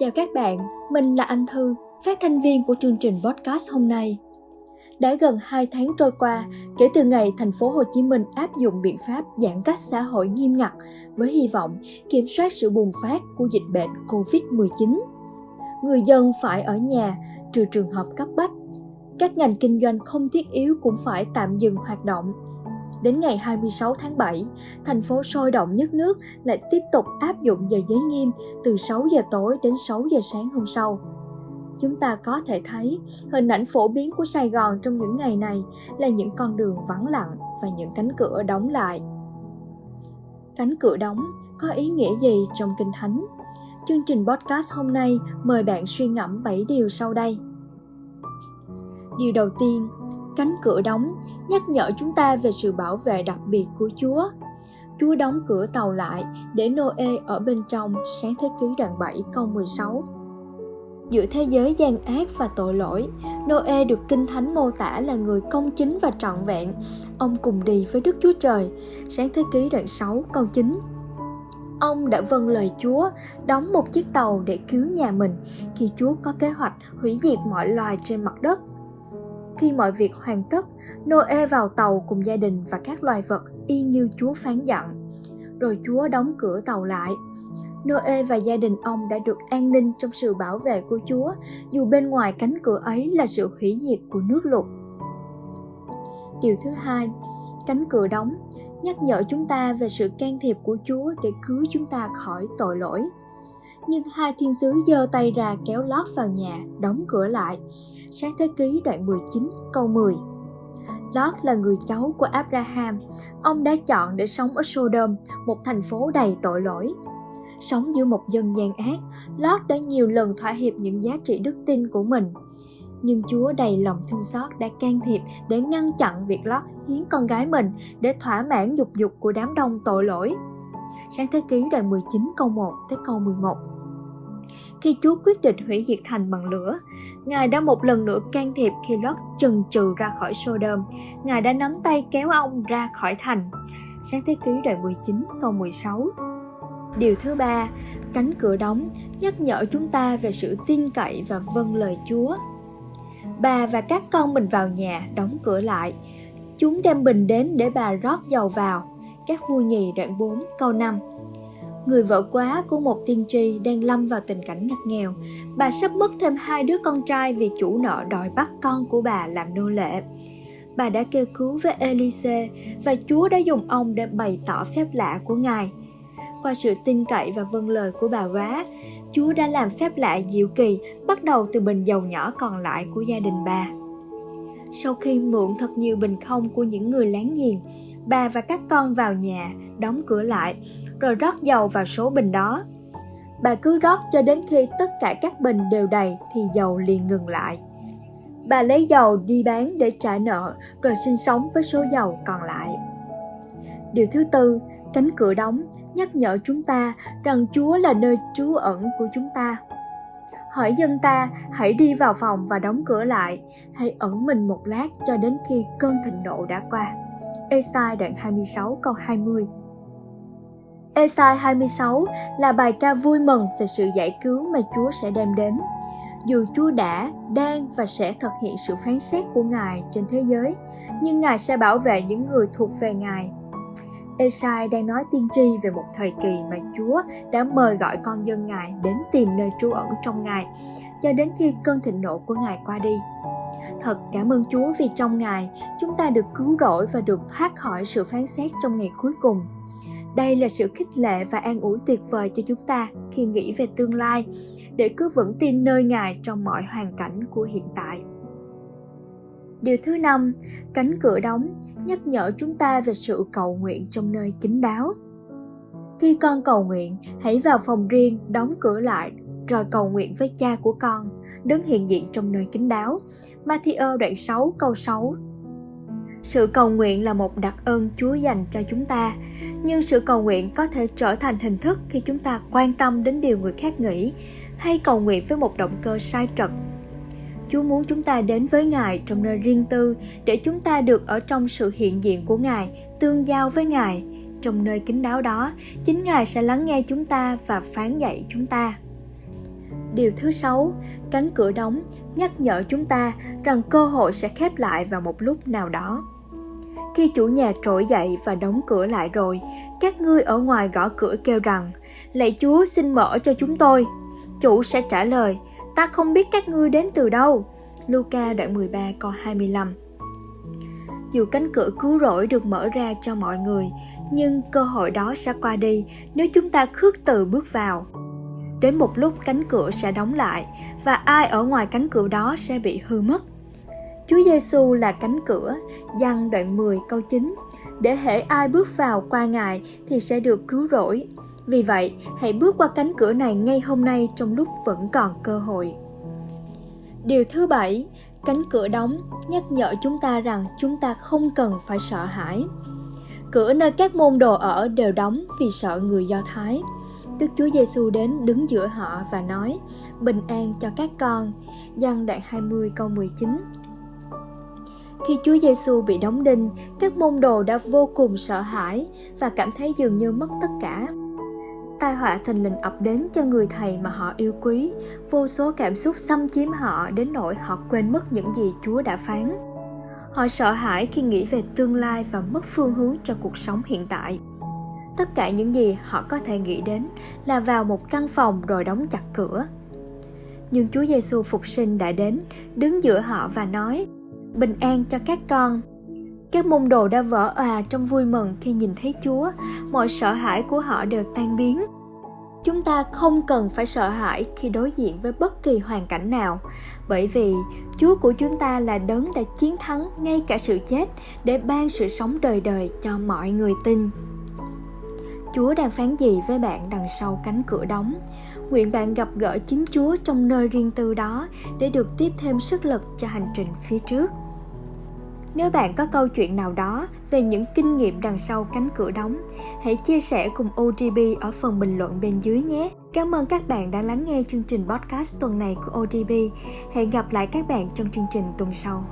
Chào các bạn, mình là Anh Thư, phát thanh viên của chương trình podcast hôm nay. Đã gần 2 tháng trôi qua kể từ ngày thành phố Hồ Chí Minh áp dụng biện pháp giãn cách xã hội nghiêm ngặt với hy vọng kiểm soát sự bùng phát của dịch bệnh COVID-19. Người dân phải ở nhà trừ trường hợp cấp bách. Các ngành kinh doanh không thiết yếu cũng phải tạm dừng hoạt động Đến ngày 26 tháng 7, thành phố sôi động nhất nước lại tiếp tục áp dụng giờ giới nghiêm từ 6 giờ tối đến 6 giờ sáng hôm sau. Chúng ta có thể thấy hình ảnh phổ biến của Sài Gòn trong những ngày này là những con đường vắng lặng và những cánh cửa đóng lại. Cánh cửa đóng có ý nghĩa gì trong Kinh Thánh? Chương trình podcast hôm nay mời bạn suy ngẫm 7 điều sau đây. Điều đầu tiên, cánh cửa đóng nhắc nhở chúng ta về sự bảo vệ đặc biệt của Chúa. Chúa đóng cửa tàu lại để Noe ở bên trong sáng thế ký đoạn 7 câu 16. Giữa thế giới gian ác và tội lỗi, Noe được Kinh Thánh mô tả là người công chính và trọn vẹn. Ông cùng đi với Đức Chúa Trời, sáng thế ký đoạn 6 câu 9. Ông đã vâng lời Chúa, đóng một chiếc tàu để cứu nhà mình khi Chúa có kế hoạch hủy diệt mọi loài trên mặt đất – khi mọi việc hoàn tất, Noe vào tàu cùng gia đình và các loài vật y như Chúa phán dặn. Rồi Chúa đóng cửa tàu lại. Noe và gia đình ông đã được an ninh trong sự bảo vệ của Chúa, dù bên ngoài cánh cửa ấy là sự hủy diệt của nước lụt. Điều thứ hai, cánh cửa đóng nhắc nhở chúng ta về sự can thiệp của Chúa để cứu chúng ta khỏi tội lỗi. Nhưng hai thiên sứ giơ tay ra kéo lót vào nhà, đóng cửa lại Sáng thế ký đoạn 19 câu 10 Lót là người cháu của Abraham. Ông đã chọn để sống ở Sodom, một thành phố đầy tội lỗi. Sống giữa một dân gian ác, Lót đã nhiều lần thỏa hiệp những giá trị đức tin của mình. Nhưng Chúa đầy lòng thương xót đã can thiệp để ngăn chặn việc Lót hiến con gái mình để thỏa mãn dục dục của đám đông tội lỗi. Sáng thế ký đoạn 19 câu 1 tới câu 11 khi Chúa quyết định hủy diệt thành bằng lửa. Ngài đã một lần nữa can thiệp khi Lót chần chừ ra khỏi Sodom. Ngài đã nắm tay kéo ông ra khỏi thành. Sáng thế ký đoạn 19 câu 16 Điều thứ ba, cánh cửa đóng nhắc nhở chúng ta về sự tin cậy và vâng lời Chúa. Bà và các con mình vào nhà đóng cửa lại. Chúng đem bình đến để bà rót dầu vào. Các vua nhì đoạn 4 câu 5 người vợ quá của một tiên tri đang lâm vào tình cảnh ngặt nghèo. Bà sắp mất thêm hai đứa con trai vì chủ nợ đòi bắt con của bà làm nô lệ. Bà đã kêu cứu với Elise và Chúa đã dùng ông để bày tỏ phép lạ của Ngài. Qua sự tin cậy và vâng lời của bà quá, Chúa đã làm phép lạ diệu kỳ bắt đầu từ bình dầu nhỏ còn lại của gia đình bà. Sau khi mượn thật nhiều bình không của những người láng giềng, bà và các con vào nhà, đóng cửa lại rồi rót dầu vào số bình đó. Bà cứ rót cho đến khi tất cả các bình đều đầy thì dầu liền ngừng lại. Bà lấy dầu đi bán để trả nợ rồi sinh sống với số dầu còn lại. Điều thứ tư, cánh cửa đóng nhắc nhở chúng ta rằng Chúa là nơi trú ẩn của chúng ta. Hỏi dân ta hãy đi vào phòng và đóng cửa lại, hãy ẩn mình một lát cho đến khi cơn thịnh nộ đã qua. Esai đoạn 26 câu 20 Esai 26 là bài ca vui mừng về sự giải cứu mà Chúa sẽ đem đến. Dù Chúa đã, đang và sẽ thực hiện sự phán xét của Ngài trên thế giới, nhưng Ngài sẽ bảo vệ những người thuộc về Ngài. Esai đang nói tiên tri về một thời kỳ mà Chúa đã mời gọi con dân Ngài đến tìm nơi trú ẩn trong Ngài, cho đến khi cơn thịnh nộ của Ngài qua đi. Thật cảm ơn Chúa vì trong Ngài, chúng ta được cứu rỗi và được thoát khỏi sự phán xét trong ngày cuối cùng. Đây là sự khích lệ và an ủi tuyệt vời cho chúng ta khi nghĩ về tương lai, để cứ vững tin nơi Ngài trong mọi hoàn cảnh của hiện tại. Điều thứ năm, cánh cửa đóng nhắc nhở chúng ta về sự cầu nguyện trong nơi kín đáo. Khi con cầu nguyện, hãy vào phòng riêng, đóng cửa lại, rồi cầu nguyện với cha của con, đứng hiện diện trong nơi kín đáo. Matthew đoạn 6 câu 6 sự cầu nguyện là một đặc ơn Chúa dành cho chúng ta, nhưng sự cầu nguyện có thể trở thành hình thức khi chúng ta quan tâm đến điều người khác nghĩ hay cầu nguyện với một động cơ sai trật. Chúa muốn chúng ta đến với Ngài trong nơi riêng tư để chúng ta được ở trong sự hiện diện của Ngài, tương giao với Ngài. Trong nơi kín đáo đó, chính Ngài sẽ lắng nghe chúng ta và phán dạy chúng ta. Điều thứ sáu, cánh cửa đóng nhắc nhở chúng ta rằng cơ hội sẽ khép lại vào một lúc nào đó. Khi chủ nhà trỗi dậy và đóng cửa lại rồi, các ngươi ở ngoài gõ cửa kêu rằng, Lạy Chúa xin mở cho chúng tôi. Chủ sẽ trả lời, ta không biết các ngươi đến từ đâu. Luca đoạn 13 câu 25 Dù cánh cửa cứu rỗi được mở ra cho mọi người, nhưng cơ hội đó sẽ qua đi nếu chúng ta khước từ bước vào. Đến một lúc cánh cửa sẽ đóng lại và ai ở ngoài cánh cửa đó sẽ bị hư mất. Chúa Giêsu là cánh cửa, Giăng đoạn 10 câu 9, để hễ ai bước vào qua Ngài thì sẽ được cứu rỗi. Vì vậy, hãy bước qua cánh cửa này ngay hôm nay trong lúc vẫn còn cơ hội. Điều thứ bảy, cánh cửa đóng nhắc nhở chúng ta rằng chúng ta không cần phải sợ hãi. Cửa nơi các môn đồ ở đều đóng vì sợ người Do Thái. Đức Chúa Giêsu đến đứng giữa họ và nói: "Bình an cho các con." Giăng đoạn 20 câu 19. Khi Chúa Giêsu bị đóng đinh, các môn đồ đã vô cùng sợ hãi và cảm thấy dường như mất tất cả. Tai họa thình lình ập đến cho người thầy mà họ yêu quý, vô số cảm xúc xâm chiếm họ đến nỗi họ quên mất những gì Chúa đã phán. Họ sợ hãi khi nghĩ về tương lai và mất phương hướng cho cuộc sống hiện tại. Tất cả những gì họ có thể nghĩ đến là vào một căn phòng rồi đóng chặt cửa. Nhưng Chúa Giêsu phục sinh đã đến, đứng giữa họ và nói: bình an cho các con. Các môn đồ đã vỡ òa trong vui mừng khi nhìn thấy Chúa, mọi sợ hãi của họ đều tan biến. Chúng ta không cần phải sợ hãi khi đối diện với bất kỳ hoàn cảnh nào, bởi vì Chúa của chúng ta là đấng đã chiến thắng ngay cả sự chết để ban sự sống đời đời cho mọi người tin. Chúa đang phán gì với bạn đằng sau cánh cửa đóng? Nguyện bạn gặp gỡ chính Chúa trong nơi riêng tư đó để được tiếp thêm sức lực cho hành trình phía trước. Nếu bạn có câu chuyện nào đó về những kinh nghiệm đằng sau cánh cửa đóng, hãy chia sẻ cùng ODB ở phần bình luận bên dưới nhé. Cảm ơn các bạn đã lắng nghe chương trình podcast tuần này của ODB. Hẹn gặp lại các bạn trong chương trình tuần sau.